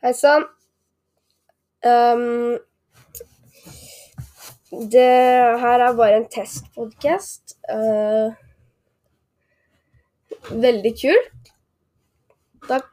Hei sann. Um, det her er bare en testpodkast. Uh, eh, veldig kult. Takk.